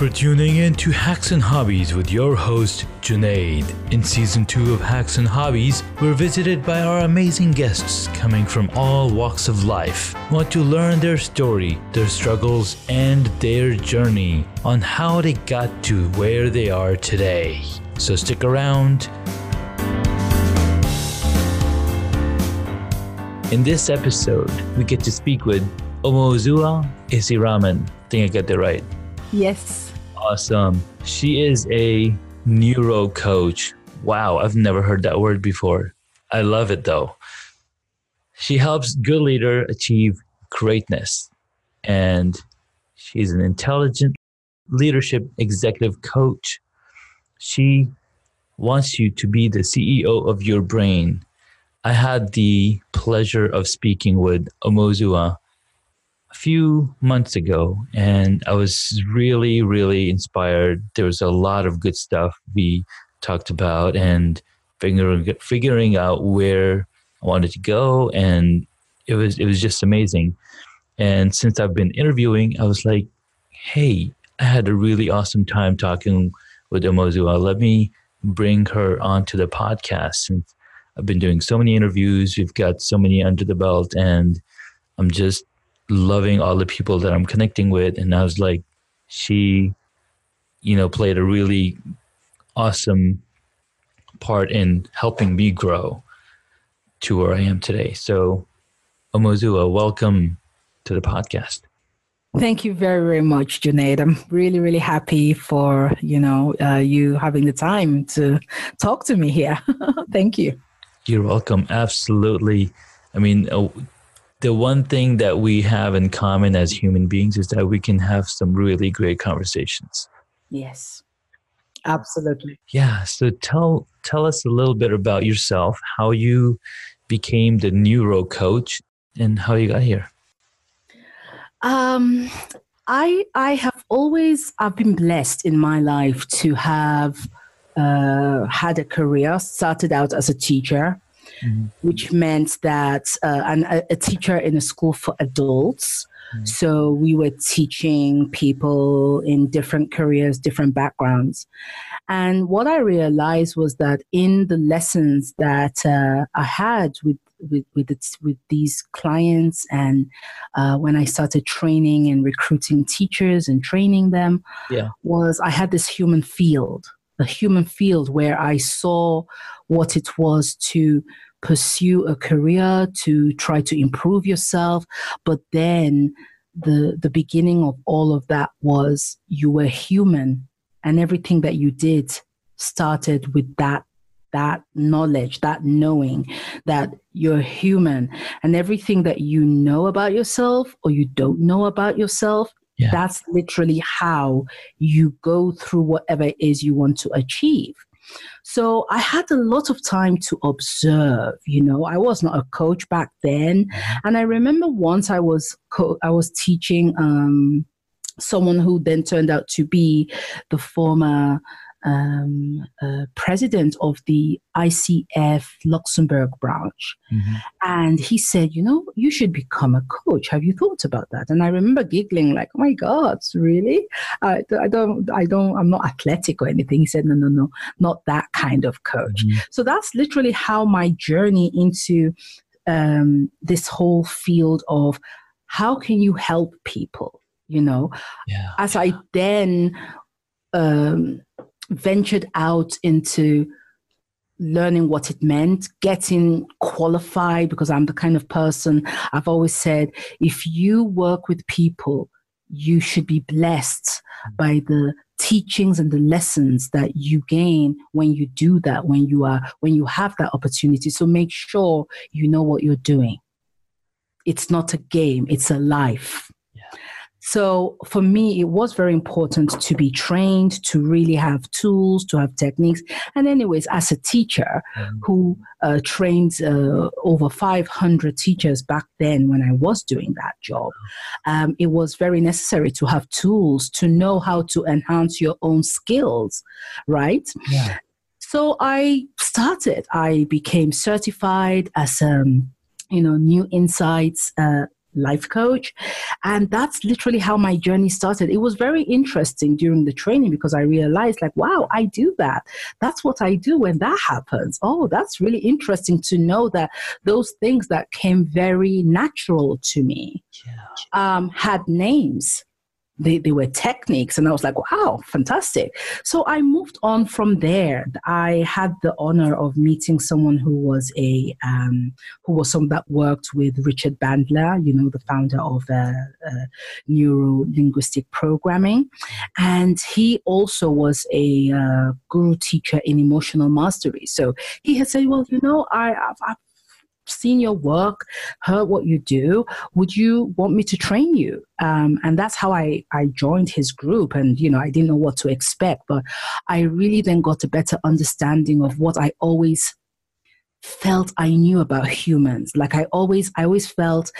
for tuning in to Hacks and Hobbies with your host, Junaid. In season two of Hacks and Hobbies, we're visited by our amazing guests coming from all walks of life. Want to learn their story, their struggles, and their journey on how they got to where they are today. So stick around. In this episode, we get to speak with Omozua Isiraman. I think I got that right. Yes. Awesome. Um, she is a neuro coach. Wow, I've never heard that word before. I love it though. She helps good leader achieve greatness and she's an intelligent leadership executive coach. She wants you to be the CEO of your brain. I had the pleasure of speaking with Omozua a few months ago, and I was really, really inspired. There was a lot of good stuff we talked about, and figuring figuring out where I wanted to go, and it was it was just amazing. And since I've been interviewing, I was like, "Hey, I had a really awesome time talking with Omozua. Let me bring her onto the podcast since I've been doing so many interviews. We've got so many under the belt, and I'm just loving all the people that I'm connecting with. And I was like, she, you know, played a really awesome part in helping me grow to where I am today. So, Omozua, welcome to the podcast. Thank you very, very much, Junaid. I'm really, really happy for you know uh, you having the time to talk to me here. Thank you. You're welcome. Absolutely. I mean, uh, the one thing that we have in common as human beings is that we can have some really great conversations. Yes. Absolutely. Yeah. So tell tell us a little bit about yourself, how you became the neuro coach and how you got here. Um I I have always I've been blessed in my life to have uh, had a career, started out as a teacher, mm-hmm. which meant that uh, and a, teacher in a school for adults. Mm-hmm. So we were teaching people in different careers, different backgrounds. And what I realized was that in the lessons that uh, I had with with with, with these clients, and uh, when I started training and recruiting teachers and training them, yeah. was I had this human field, a human field where I saw what it was to pursue a career, to try to improve yourself. But then the, the beginning of all of that was you were human and everything that you did started with that that knowledge, that knowing that you're human and everything that you know about yourself or you don't know about yourself, yeah. that's literally how you go through whatever it is you want to achieve. So I had a lot of time to observe. You know, I was not a coach back then, mm-hmm. and I remember once I was co- I was teaching um, someone who then turned out to be the former um, uh, president of the ICF Luxembourg branch. Mm-hmm. And he said, You know, you should become a coach. Have you thought about that? And I remember giggling, like, Oh my God, really? I, I don't, I don't, I'm not athletic or anything. He said, No, no, no, not that kind of coach. Mm-hmm. So that's literally how my journey into um, this whole field of how can you help people, you know, yeah. as I then um, ventured out into learning what it meant, getting qualified, because I'm the kind of person I've always said if you work with people, you should be blessed by the teachings and the lessons that you gain when you do that when you are when you have that opportunity. So make sure you know what you're doing. It's not a game it's a life so for me, it was very important to be trained, to really have tools, to have techniques. And anyways, as a teacher mm-hmm. who uh, trained uh, over 500 teachers back then when I was doing that job, um, it was very necessary to have tools to know how to enhance your own skills, right? Yeah. So I started. I became certified as um, you know, new insights uh, life coach. And that's literally how my journey started. It was very interesting during the training because I realized, like, wow, I do that. That's what I do when that happens. Oh, that's really interesting to know that those things that came very natural to me yeah. um, had names they, they were techniques and i was like wow fantastic. So i moved on from there. I had the honor of meeting someone who was a um, who was someone that worked with richard bandler you know the founder of uh, uh, neuro linguistic programming. And he also was a uh, guru teacher in emotional mastery. So he had said well you know I, I've, I've seen your work, heard what you do. Would you want me to train you? Um, and that's how I, I joined his group. And, you know, I didn't know what to expect, but I really then got a better understanding of what I always felt I knew about humans. Like I always, I always felt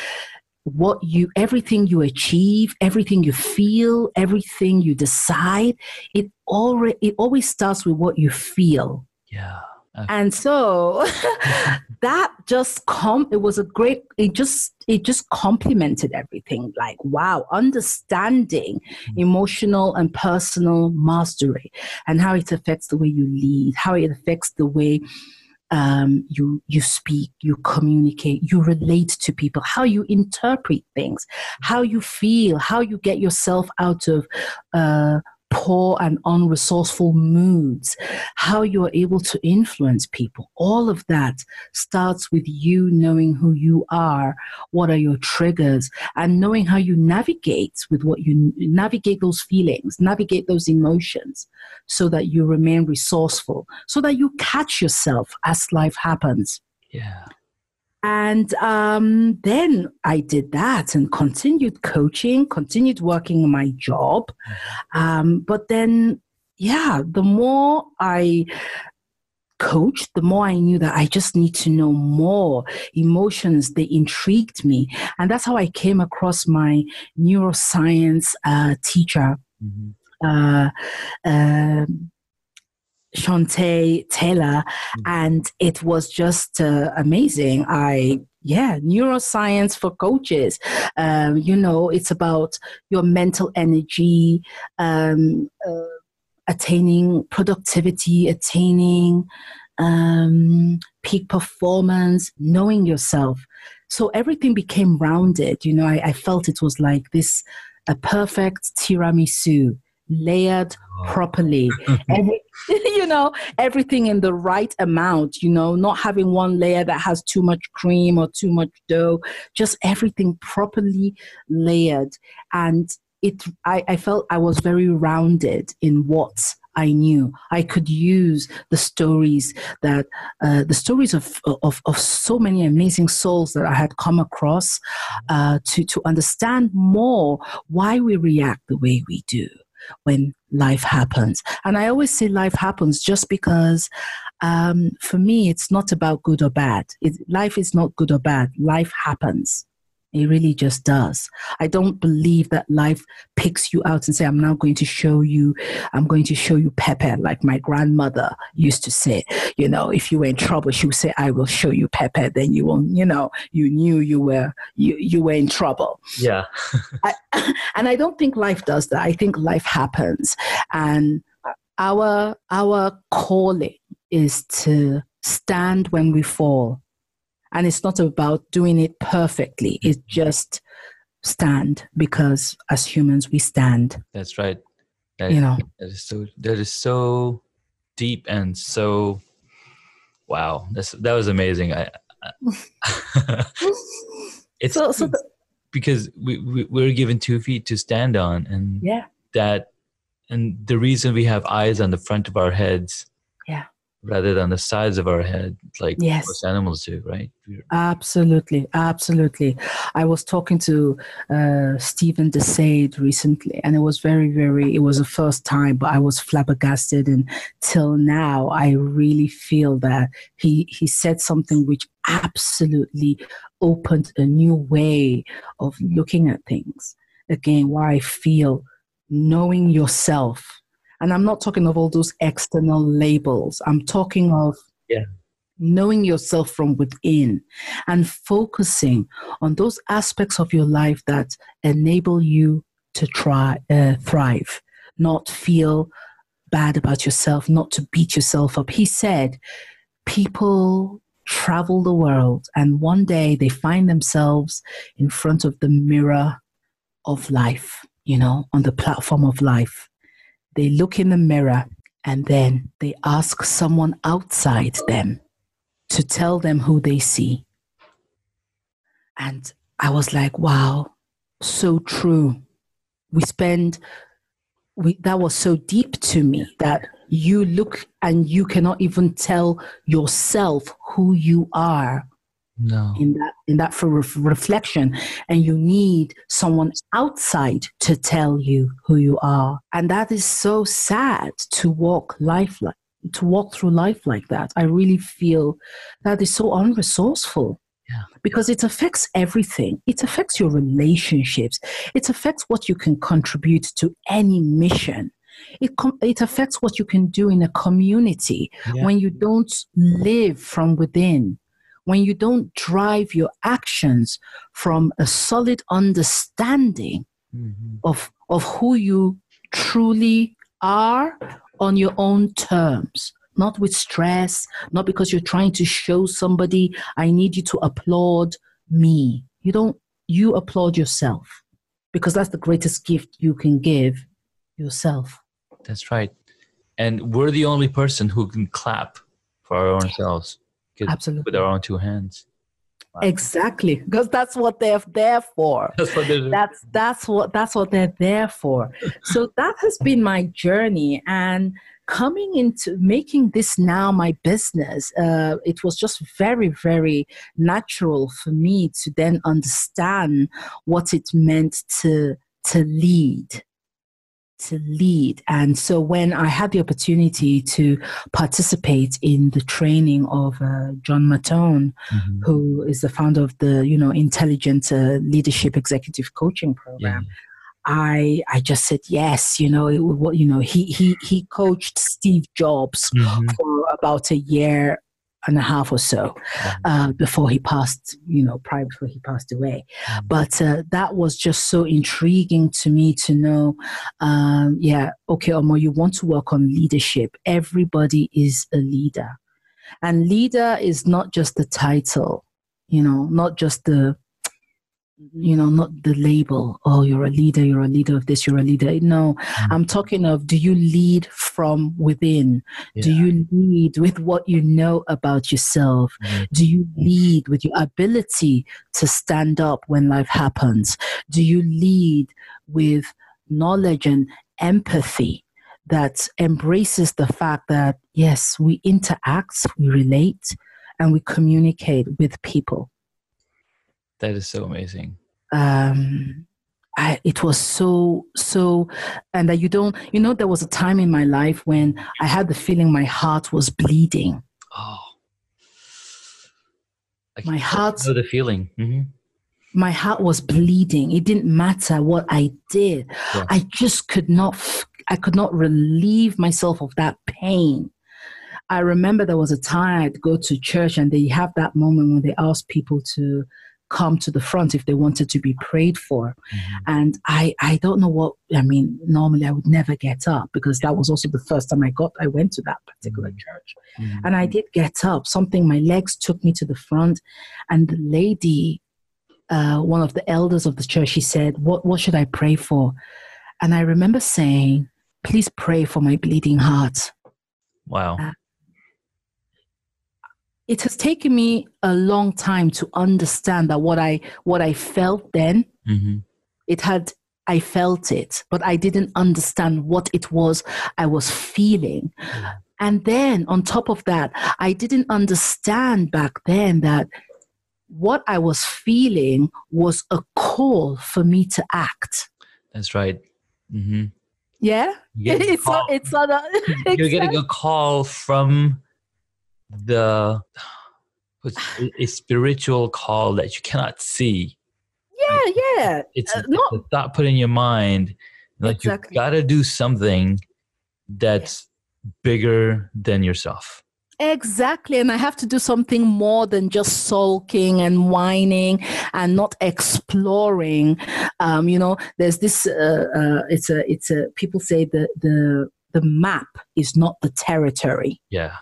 what you everything you achieve everything you feel everything you decide it already it always starts with what you feel yeah Okay. And so that just com it was a great it just it just complemented everything like wow understanding mm-hmm. emotional and personal mastery and how it affects the way you lead how it affects the way um, you you speak, you communicate, you relate to people, how you interpret things, how you feel, how you get yourself out of uh, poor and unresourceful moods, how you're able to influence people. All of that starts with you knowing who you are, what are your triggers, and knowing how you navigate with what you navigate those feelings, navigate those emotions so that you remain resourceful, so that you catch yourself as life happens. Yeah. And um, then I did that and continued coaching, continued working my job. Um, but then, yeah, the more I coached, the more I knew that I just need to know more emotions. They intrigued me. And that's how I came across my neuroscience uh, teacher. Mm-hmm. Uh, uh, Shantae Taylor, mm-hmm. and it was just uh, amazing. I yeah, neuroscience for coaches. Um, you know, it's about your mental energy, um, uh, attaining productivity, attaining um, peak performance, knowing yourself. So everything became rounded. You know, I, I felt it was like this a perfect tiramisu layered properly. Every, you know, everything in the right amount, you know, not having one layer that has too much cream or too much dough, just everything properly layered. And it I, I felt I was very rounded in what I knew. I could use the stories that uh, the stories of, of, of so many amazing souls that I had come across uh, to to understand more why we react the way we do when life happens. And I always say life happens just because um, for me, it's not about good or bad. It, life is not good or bad. Life happens. It really just does. I don't believe that life picks you out and say, I'm now going to show you, I'm going to show you Pepe, like my grandmother used to say. You know, if you were in trouble, she would say, I will show you Pepe. Then you will, you know, you knew you were you, you were in trouble. Yeah. I, and I don't think life does that. I think life happens. And our our calling is to stand when we fall and it's not about doing it perfectly. It's mm-hmm. just stand because as humans we stand. That's right. That, you know? that is so that is so deep and so wow. That's that was amazing. I, I it's so, so the, because we, we we're given two feet to stand on and yeah. that and the reason we have eyes on the front of our heads rather than the sides of our head like yes. most animals do right? Absolutely absolutely. I was talking to uh, stephen desade recently and it was very very it was the first time but i was flabbergasted and till now. I really feel that he he said something which absolutely opened a new way of looking at things. Again why i feel knowing yourself and I'm not talking of all those external labels. I'm talking of yeah. knowing yourself from within and focusing on those aspects of your life that enable you to try uh, thrive not feel bad about yourself not to beat yourself up he said people travel the world and one day they find themselves in front of the mirror of life you know on the platform of life they look in the mirror and then they ask someone outside them to tell them who they see. And I was like, wow, so true. We spend, we, that was so deep to me that you look and you cannot even tell yourself who you are no. in that in that for ref- reflection. And you need someone outside to tell you who you are. And that is so sad to walk life like to walk through life like that. I really feel that is so unresourceful. Yeah. because it affects everything. It affects your relationships. It affects what you can contribute to any mission. It, com- it affects what you can do in a community Yeah. when you don't live from within when you don't drive your actions from a solid understanding Mhm. of, of who you truly are on your own terms, not with stress, not because you're trying to show somebody, I need you to applaud me. You don't, you applaud yourself because that's the greatest gift you can give yourself. That's right. And we're the only person who can clap for our Absolutely. with our own two hands. Exactly. Because that's what they're there for. That's what they're that's that's what that's what they're there for so that has been my journey and coming into making this now my business uh, it was just very very natural for me to then understand what it meant to to lead to lead and so when i had the opportunity to participate in the training of uh, John Mattone Mhm. who is the founder of the you know intelligent uh, leadership executive coaching Yeah. program i i just said yes you know it, you know he he he coached steve jobs Mhm. for about a year and a half or so uh, before he passed you know prior before he passed away. Mhm. but uh, that was just so intriguing to me to know um, yeah okay Omo, you want to work on leadership. Everybody is a leader. And leader is not just the title you know not just the you know not the label oh you're a leader you're a leader of this you're a leader. No i'm talking of do you lead from within? Do you lead with what you know about yourself? Mhm. do you lead with your ability to stand up when life happens? Do you lead with knowledge and empathy that embraces the fact that yes we interact we relate and we communicate with people That is so amazing. um I, it was so so and that you don't you know there was a time in my life when i had the feeling my heart was bleeding Oh. I My heart- know the feeling. Mhm. my heart was bleeding it didn't matter what i did Yeah. i just could not I could not relieve myself of that pain i remember there was a time i'd go to church and they have that moment when they ask people to come to the front if they wanted to be prayed for Mhm. and i i don't know what i mean normally i would never get up because that was also the first time i got i went to that particular Mhm. church Mhm. and I did get up. Something, my legs took me to the front, and the lady, uh, one of the elders of the church, she said, "What what should I pray for?" And I remember saying, "Please pray for my bleeding heart." Wow. uh, It has taken me a long time to understand that what I what I felt then, Mhm. it had. I felt it, but I didn't understand what it was I was feeling. And then on top of that, I didn't understand back then that what I was feeling was a call for me to act. That's right. hmm Yeah? It's not, it's a, You're getting a call from the a- spiritual call that you cannot see. yeah, yeah. It's, Uh, it's a thought put in your mind. Like Exactly. you got to do something that's bigger than yourself. Exactly. And I have to do something more than just sulking and whining and not exploring. Um, you know, there's this, uh, uh, it's a, it's a, people say the, the, the map is not the territory. Yeah.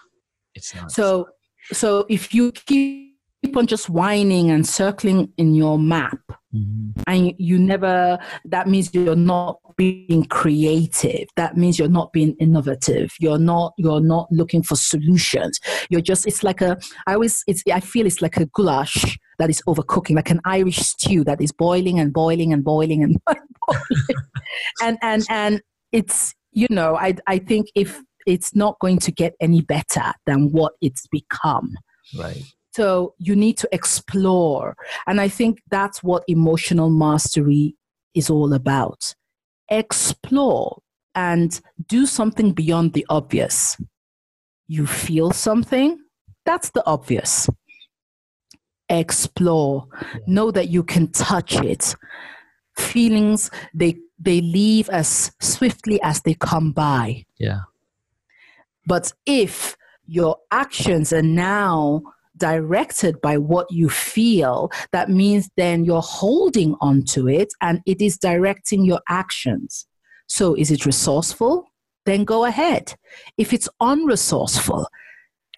It's not. So, so if you keep on just whining and circling in your map, mm-hmm. and you never, that means you're not being creative. That means you're not being innovative. You're not, you're not looking for solutions. You're just, it's like a, I always, it's, I feel it's like a goulash that is overcooking, like an Irish stew that is boiling and boiling and boiling and boiling. and, and, and it's, you know, I, I think if it's not going to get any better than what it's become. Right. So you need to explore. And I think that's what emotional mastery is all about. Explore and do something beyond the obvious. You feel something, that's the obvious. Explore. Yeah. Know that you can touch it. Feelings, they, they leave as swiftly as they come by. Yeah. But if your actions are now directed by what you feel, that means then you're holding on to it and it is directing your actions. So is it resourceful? Then go ahead. If it's unresourceful,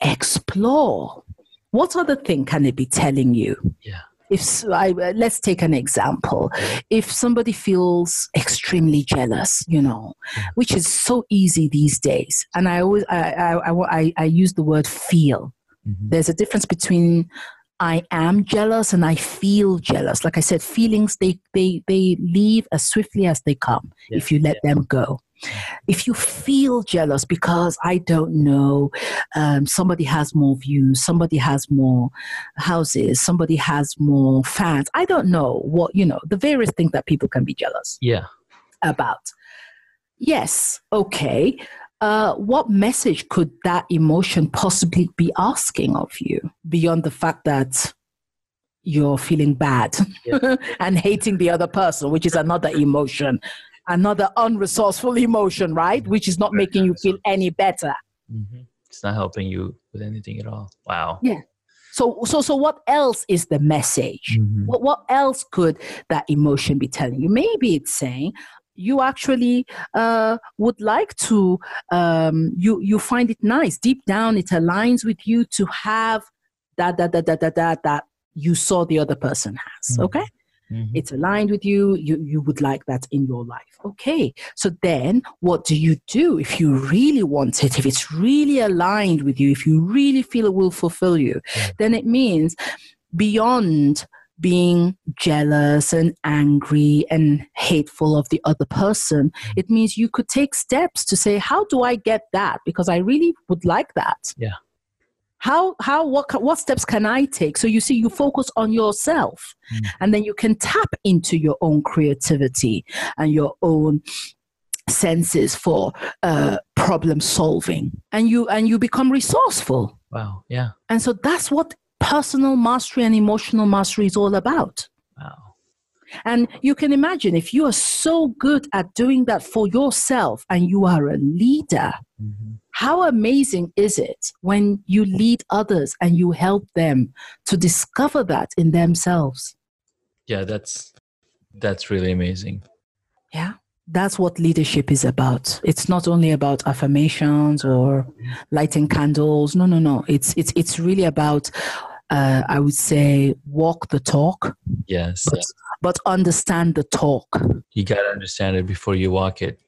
explore. What other thing can it be telling you? Yeah if I, let's take an example if somebody feels extremely jealous you know which is so easy these days and i always i i, I, I use the word feel mm-hmm. there's a difference between I am jealous and I feel jealous. Like I said, feelings they they they leave as swiftly as they come yeah. if you let yeah. them go. If you feel jealous because I don't know, um, somebody has more views, somebody has more houses, somebody has more fans. I don't know what you know the various things that people can be jealous. Yeah. About. Yes. Okay. Uh, what message could that emotion possibly be asking of you beyond the fact that you're feeling bad yeah. and hating the other person, which is another emotion, another unresourceful emotion, right? Which is not making you feel any better. Mm-hmm. It's not helping you with anything at all. Wow. Yeah. So, so, so, what else is the message? Mm-hmm. What, what else could that emotion be telling you? Maybe it's saying, you actually uh, would like to um, you you find it nice deep down it aligns with you to have that that that that that that, that you saw the other person has mm-hmm. okay mm-hmm. it's aligned with you you you would like that in your life okay so then what do you do if you really want it if it's really aligned with you if you really feel it will fulfill you mm-hmm. then it means beyond being jealous and angry and hateful of the other person. It means you could take steps to say, How do I get that? Because I really would like that. Yeah. How, how, what, what steps can I take? So you see, you focus on yourself mm. and then you can tap into your own creativity and your own senses for uh, problem solving and you and you become resourceful wow yeah and so that's what personal mastery and emotional mastery is all about. Wow. And you can imagine if you are so good at doing that for yourself and you are a leader, mm-hmm. How amazing is it when you lead others and you help them to discover that in themselves? Yeah, that's that's really amazing. Yeah. That's what leadership is about. It's not only about affirmations or lighting candles. No, no, no. It's it's it's really about uh, I would say walk the talk. Yes. But, but understand the talk. You got to understand it before you walk it.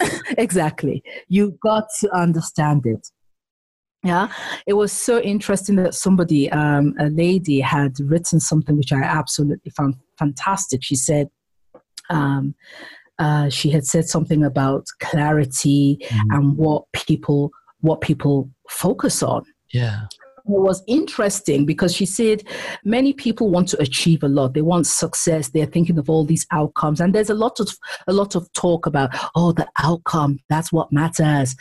exactly. You got to understand it. Yeah, it was so interesting that somebody, um, a lady, had written something which I absolutely found fantastic. She said, um, uh, she had said something about clarity mm-hmm. and what people what people focus on. Yeah was interesting because she said many people want to achieve a lot. They want success. They're thinking of all these outcomes. And there's a lot of a lot of talk about oh the outcome that's what matters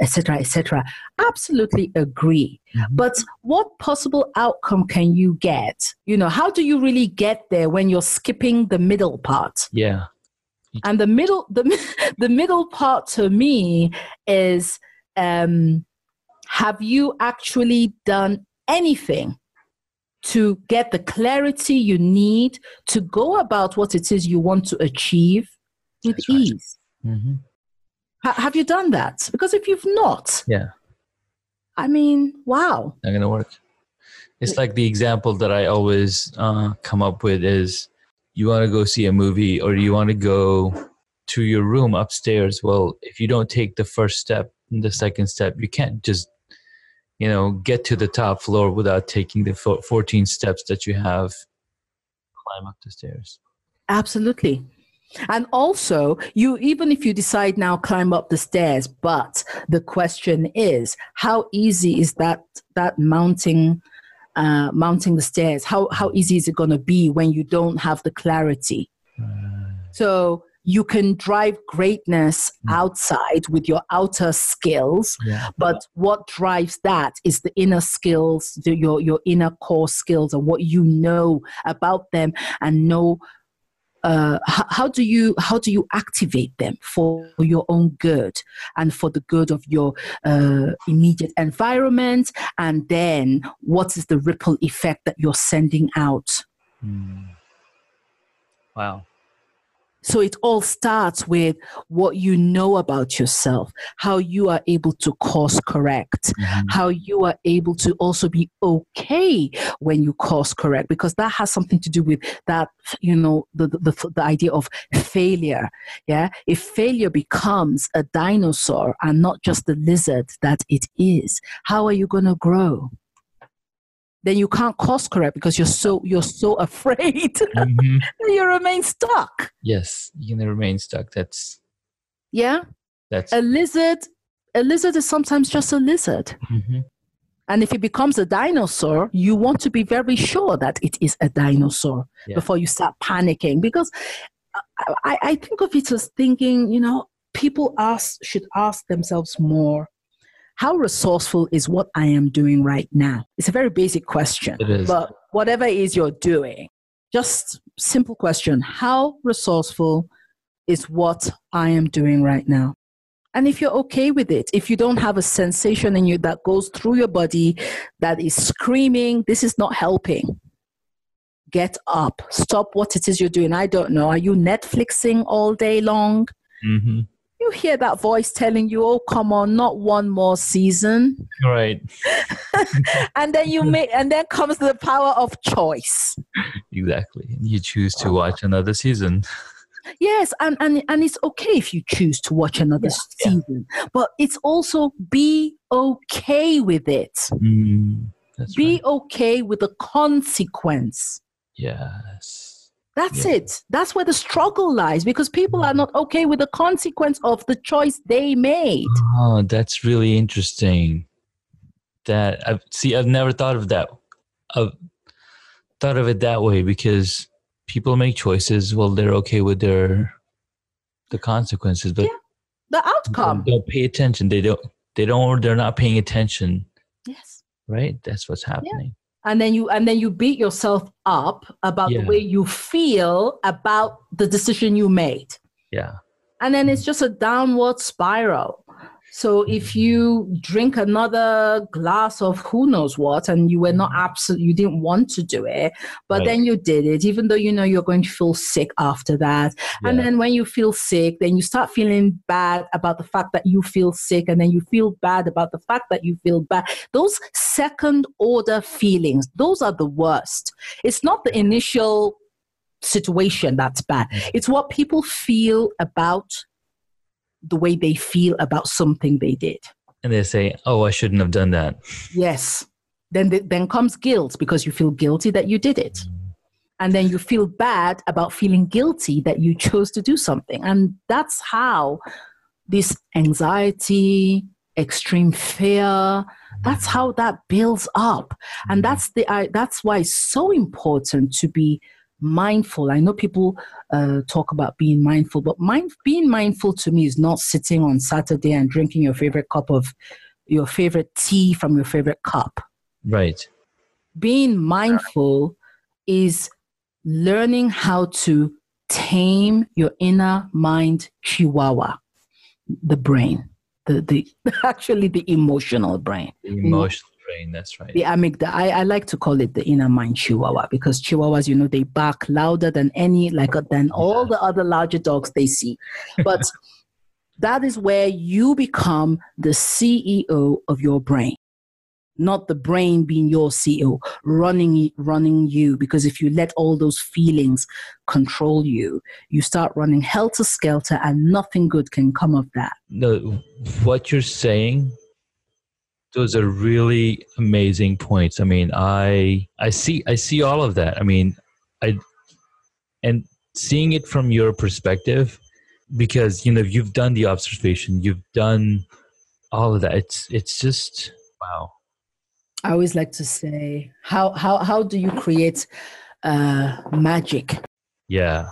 etc etc absolutely agree. Mm-hmm. but what possible outcome can you get? You know how do you really get there when you're skipping the middle part? Yeah. And the middle the, the middle part to me is um have you actually done anything to get the clarity you need to go about what it is you want to achieve with That's right. ease? Mm-hmm. Ha- have you done that? Because if you've not, Yeah, I mean, wow. not gonna work. It's like the example that I always uh, come up with is you want to go see a movie or you want to go to your room upstairs. Well, if you don't take the first step and the second step, you can't just you know get to the top floor without taking the 14 steps that you have climb up the stairs. Absolutely. And also, you even if you decide now climb up the stairs, but the question is, how easy is that that mounting uh, mounting the stairs? How how easy is it going to be when you don't have the clarity? So you can drive greatness Mm. outside with your outer skills, Yeah. but what drives that is the inner skills, the, your your inner core skills, and what you know about them, and know uh, how, how do you how do you activate them for your own good and for the good of your uh, immediate environment, and then what is the ripple effect that you're sending out? Mm. Wow. So it all starts with what you know about yourself, how you are able to course correct, Mhm. how you are able to also be okay when you course correct, because that has something to do with that, you know, the, the, the, the idea of failure. Yeah. If failure becomes a dinosaur and not just the lizard that it is, how are you going to grow? Then you can't course correct because you're so you're so afraid Mhm. you remain stuck. Yes, you can remain stuck. That's Yeah. that's. A lizard, a lizard is sometimes just a lizard. Mhm. And if it becomes a dinosaur, you want to be very sure that it is a dinosaur Yeah. before you start panicking. Because I, I think of it as thinking, you know, people ask should ask themselves more. How resourceful is what I am doing right now? It's a very basic question. It is. But whatever it is you're doing, just simple question. How resourceful is what I am doing right now? And if you're okay with it, if you don't have a sensation in you that goes through your body that is screaming, this is not helping, get up. Stop what it is you're doing. I don't know. Are you Netflixing all day long? Mhm. You hear that voice telling you, oh, come on, not one more season. Right. And then you make, and then comes the power of choice. Exactly. You choose to watch another season. Yes, and, and, and it's okay if you choose to watch another Yeah, yeah. season, but it's also be okay with it. Mm, that's Be right. okay with the consequence. Yes. That's Yeah. it. That's where the struggle lies because people are mm. not okay with the consequence of the choice they made. Oh, that's really interesting. That I see. I've never thought of that. I've thought of it that way because people make choices. Well, they're okay with their the consequences, but Yeah. The outcome. don't pay attention. They don't. They don't. They're not paying attention. Yes. Right. That's what's happening. And then you and then you beat yourself up about Yeah. the way you feel about the decision you made. Yeah. and then it's mm. just a downward spiral so if you drink another glass of who knows what and you were not mm. absolute you didn't want to do it but Right. then you did it even though you know you're going to feel sick after that. And then when you feel sick then you start feeling bad about the fact that you feel sick and then you feel bad about the fact that you feel bad. Those second order feelings those are the worst. It's not the initial situation that's bad. Mm. It's what people feel about the way they feel about something they did. And they say, "Oh, I shouldn't have done that." Yes. Then the, then comes guilt because you feel guilty that you did it. And then you feel bad about feeling guilty that you chose to do something. And that's how this anxiety, extreme fear, that's how that builds up. And that's the I, that's why it's so important to be mindful. I know people uh, talk about being mindful, but mind, being mindful to me is not sitting on Saturday and drinking your favorite cup of your favorite tea from your favorite cup. Right. Being mindful is learning how to tame your inner mind chihuahua, the brain. the the actually the emotional brain. Emotional brain. That's right. The amygdala. I, I like to call it the inner mind chihuahua because chihuahuas, you know, they bark louder than any like than all the other larger dogs they see. But that is where you become the CEO of your brain not the brain being your CEO, running running you. Because if you let all those feelings control you, you start running helter skelter, and nothing good can come of that. No, what you're saying, those are really amazing points. I mean, I I see I see all of that. I mean, I and seeing it from your perspective, because you know you've done the observation, you've done all of that. It's it's just wow I always like to say, how how how do you create uh, magic? Yeah,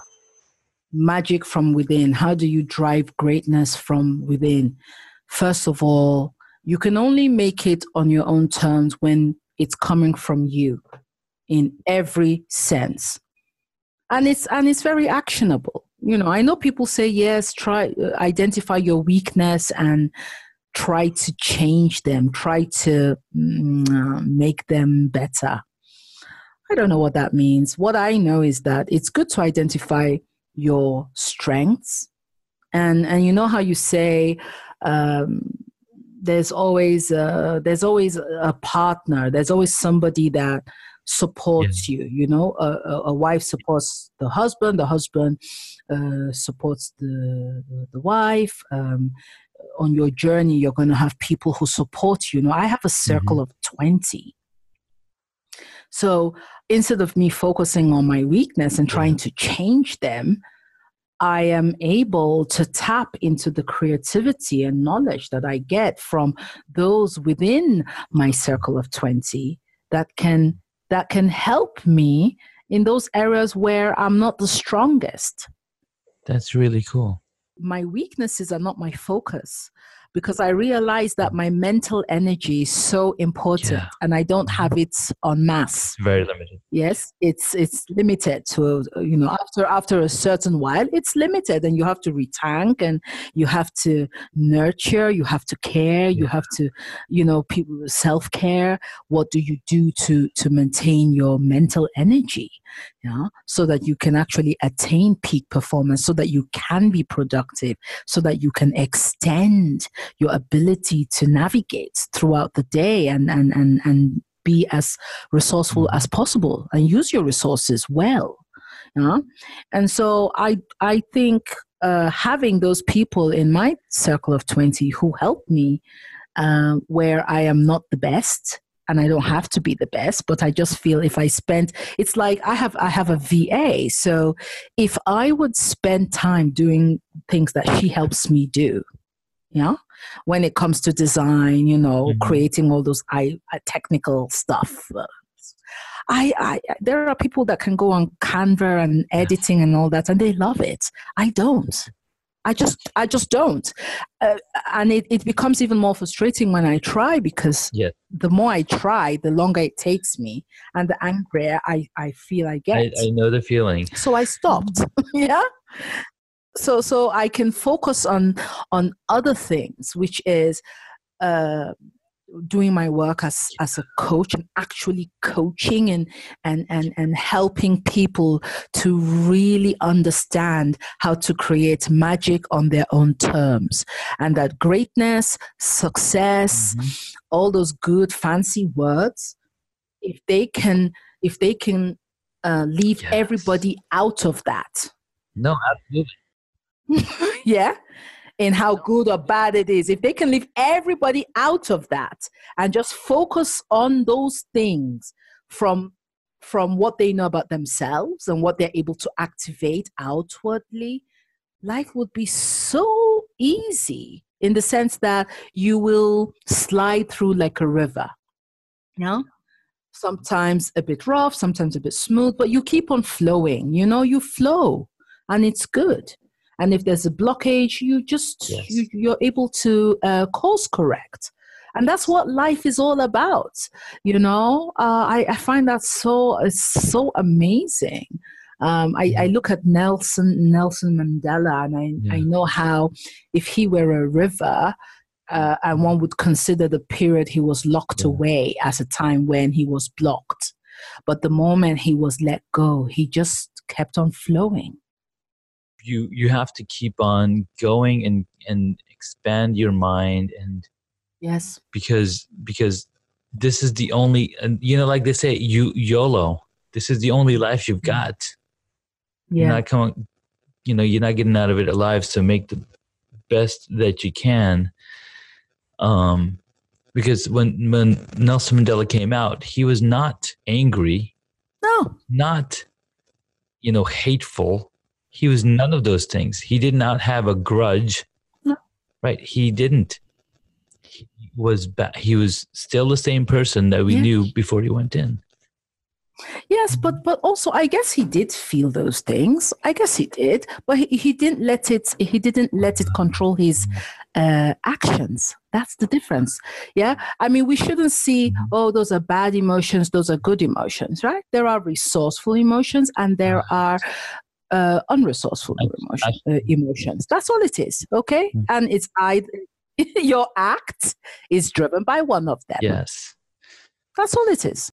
magic from within. How do you drive greatness from within? First of all, you can only make it on your own terms when it's coming from you, in every sense, and it's and it's very actionable. You know, I know people say yes, try uh, identify your weakness and try to change them, try to mm, make them better. I don't know what that means. What I know is that it's good to identify your strengths. And, and you know how you say, um, there's always a, there's always a partner. There's always somebody that supports yeah. you. You know, a, a, wife supports the husband. The husband uh, supports the, the, wife. Um, on your journey, you're going to have people who support you. You know, I have a circle mm-hmm. of 20. So instead of me focusing on my weakness and trying to change them, I am able to tap into the creativity and knowledge that I get from those within my circle of 20 that can that can help me in those areas where I'm not the strongest. That's really cool my weaknesses are not my focus because I realize that my mental energy is so important yeah. and I don't mm-hmm. have it on mass. Very limited. Yes, it's it's limited to you know after after a certain while it's limited and you have to retank and you have to nurture, you have to care, yeah. you have to you know people self-care. What do you do to to maintain your mental energy? Yeah, so that you can actually attain peak performance so that you can be productive so that you can extend your ability to navigate throughout the day and, and, and, and be as resourceful as possible and use your resources well. You know? And so I, I think uh, having those people in my circle of 20 who help me uh, where I am not the best and I don't have to be the best, but I just feel if I spend, it's like I have I have a VA. So if I would spend time doing things that she helps me do, yeah, when it comes to design, you know, mm-hmm. creating all those I, uh, technical stuff. I, I, there are people that can go on Canva and editing and all that, and they love it. I don't. I just I just don't, uh, and it, it becomes even more frustrating when I try because yeah. the more I try, the longer it takes me, and the angrier I, I feel I get. I, I know the feeling. So I stopped. yeah, so so I can focus on on other things, which is. Uh, doing my work as as a coach and actually coaching and and and and helping people to really understand how to create magic on their own terms and that greatness success mm-hmm. all those good fancy words if they can if they can uh, leave yes. everybody out of that no absolutely yeah in how good or bad it is, if they can leave everybody out of that and just focus on those things from from what they know about themselves and what they're able to activate outwardly, life would be so easy in the sense that you will slide through like a river. You know? Sometimes a bit rough, sometimes a bit smooth, but you keep on flowing. You know, you flow and it's good and if there's a blockage you just yes. you, you're able to uh, course correct and that's what life is all about you know uh, I, I, find that so so amazing um, I, I, look at Nelson Nelson Mandela and I, yeah. I know how if he were a river uh, and one would consider the period he was locked Yeah. away as a time when he was blocked. But the moment he was let go, he just kept on flowing. You you have to keep on going and and expand your mind and Yes. because because this is the only and you know like they say you YOLO this is the only life you've got yeah. you're not coming you know you're not getting out of it alive so make the best that you can um because when when Nelson Mandela came out he was not angry No. not you know hateful he was none of those things he did not have a grudge No. right he didn't he was ba- he was still the same person that we Yeah. knew before he went in Yes, but but also I guess he did feel those things. I guess he did, but he, he didn't let it. He didn't let it control his uh, actions. That's the difference. Yeah, I mean we shouldn't see oh those are bad emotions, those are good emotions, right? There are resourceful emotions and there are uh, unresourceful emotion, uh, emotions. That's all it is. Okay, Mm. and it's either your act is driven by one of them. yes That's all it is.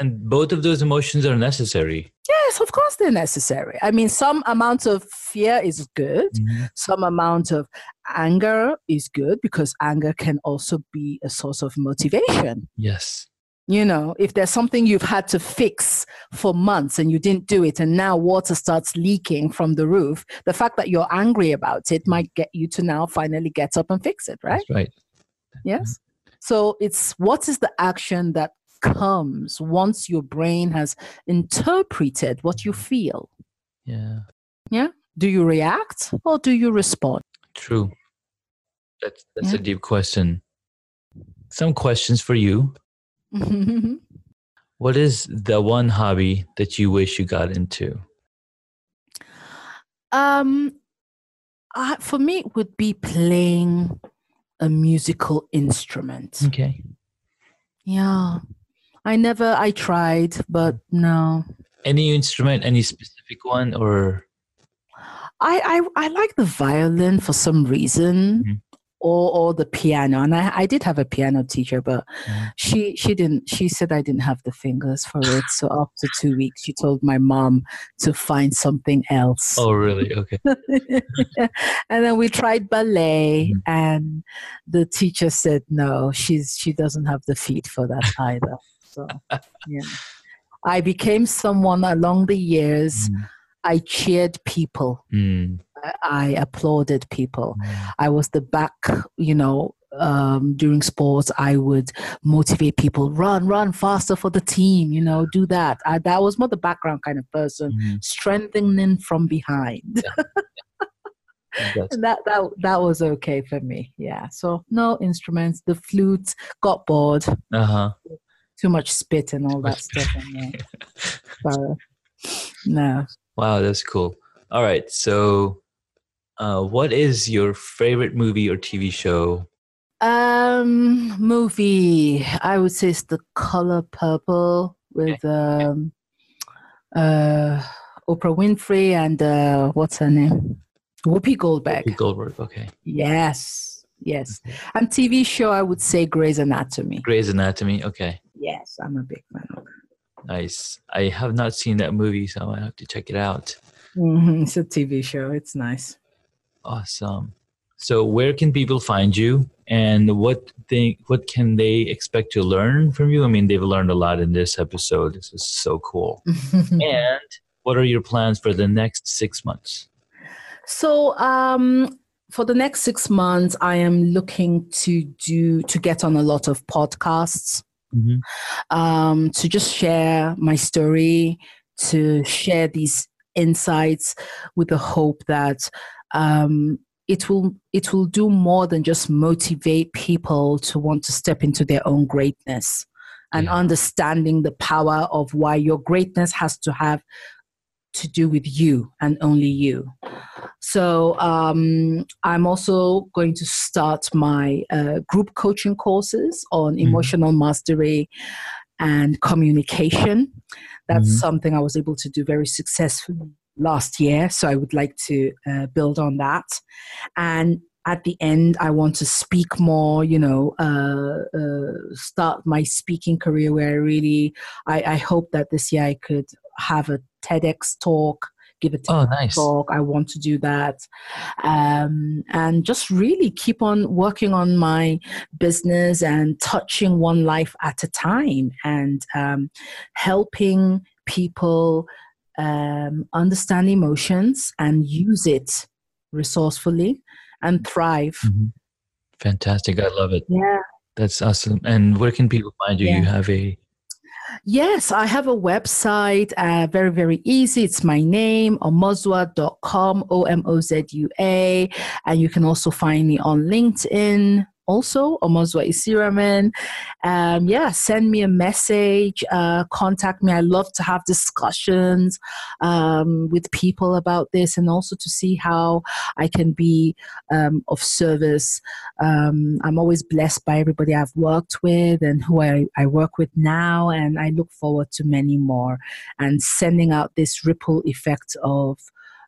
and both of those emotions are necessary Yes, of course they're necessary. I mean, some amount of fear is good, some amount of anger is good because anger can also be a source of motivation. yes You know, if there's something you've had to fix for months and you didn't do it, and now water starts leaking from the roof, the fact that you're angry about it might get you to now finally get up and fix it, right? that's right Yes. So it's what is the action that comes once your brain has interpreted what you feel? yeah Yeah. Do you react or do you respond? true that's that's Yeah. a deep question some questions for you what is the one hobby that you wish you got into um, I, for me, it would be playing a musical instrument. okay Yeah, I never. I tried, but no. any instrument any specific one or I I, I like the violin for some reason. Mhm. Or, or the piano, and I, I did have a piano teacher, but Mhm. she she didn't. She said I didn't have the fingers for it. So after two weeks, she told my mom to find something else. oh really okay and then we tried ballet Mhm. and the teacher said no she's she doesn't have the feet for that either so yeah i became someone along the years Mm, i cheered people mm, i applauded people mm. i was the back you know um, during sports i would motivate people run run faster for the team you know do that I, that was more the background kind of person Mm, strengthening from behind And that that that was okay for me. Yeah. So no instruments. The flute got bored. uh-huh Too much spit and all that stuff. So no. Wow, that's cool. All right, so uh, what is your favorite movie or TV show? Um, movie. I would say it's The Color Purple with um, uh, Oprah Winfrey and uh, what's her name? Whoopi Goldberg. Whoopi Goldberg. Okay, Yes. Yes. And TV show. I would say Grey's Anatomy. Grey's Anatomy. Okay, Yes, I'm a big fan of. nice. I have not seen that movie, so I have to check it out. hmm It's a TV show. It's nice. Awesome. So, where can people find you, and what they what can they expect to learn from you? I mean, they've learned a lot in this episode. This is so cool. and what are your plans for the next six months? so, um, for the next six months, I am looking to do to get on a lot of podcasts, Mhm. um, to just share my story, to share these insights with the hope that um, it will it will do more than just motivate people to want to step into their own greatness and Yeah. understanding the power of why your greatness has to have to do with you and only you. So um, I'm also going to start my uh, group coaching courses on Mhm. emotional mastery and communication. That's Mhm. something I was able to do very successfully last year. So I would like to uh, build on that. And at the end I want to speak more, you know, uh, uh, start my speaking career where I really, I, I hope that this year I could have a TEDx talk give a TEDx Oh, nice. talk. I want to do that. Um, and just really keep on working on my business and touching one life at a time and um, helping people um, understand emotions and use it resourcefully and thrive. Mhm. Fantastic. I love it. Yeah. That's awesome. And where can people find you? Yeah. You have a Yes, I have a website, uh, very, very easy. It's my name, omozua.com, O M O Z U A. And you can also find me on LinkedIn, also, Omozua Isiraman. Um, yeah, send me a message, uh, contact me. I love to have discussions um, with people about this and also to see how I can be um, of service um, I'm always blessed by everybody I've worked with and who I, I work with now, and I look forward to many more and sending out this ripple effect of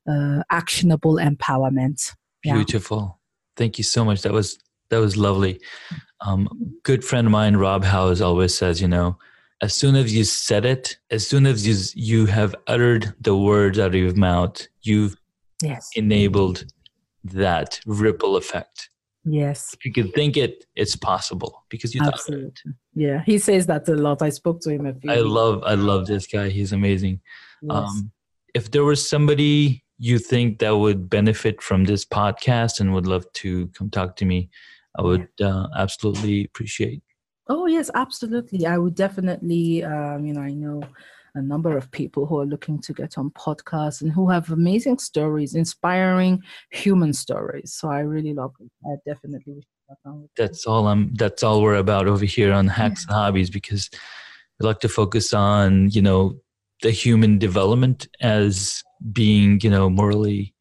uh, actionable empowerment. Beautiful. Thank you so much. That was that was lovely. Um, good friend of mine, Rob Howes, always says, you know, as soon as you said it, as soon as you you have uttered the words out of your mouth, you've Yes. enabled that ripple effect. Yes. If you can think it, it's possible because you thought of it. Absolutely. Yeah. He says that a lot. I spoke to him a few. I love I love this guy. He's amazing. Yes. Um, if there was somebody you think that would benefit from this podcast and would love to come talk to me, I would uh, absolutely appreciate. Oh yes, absolutely. I would definitely. Um, you know, I know a number of people who are looking to get on podcasts and who have amazing stories, inspiring human stories. So I really love it. I definitely wish to get on with That's all I'm. That's all we're about over here on Hacks and Hobbies because we like to focus on you know the human development as being you know morally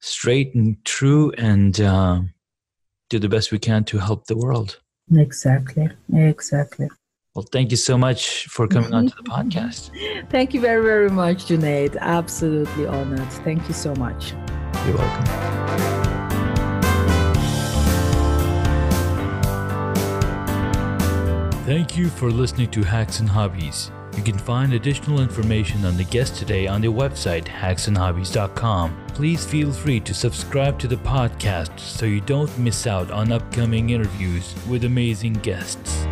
straight and true and uh, do the best we can to help the world. Exactly. Exactly. Well, thank you so much for coming on to the mm-hmm. podcast. Thank you very, very much, Junaid. Absolutely honored. Thank you so much. You're welcome. Thank you for listening to Hacks and Hobbies. You can find additional information on the guest today on the website hacksandhobbies.com. Please feel free to subscribe to the podcast so you don't miss out on upcoming interviews with amazing guests.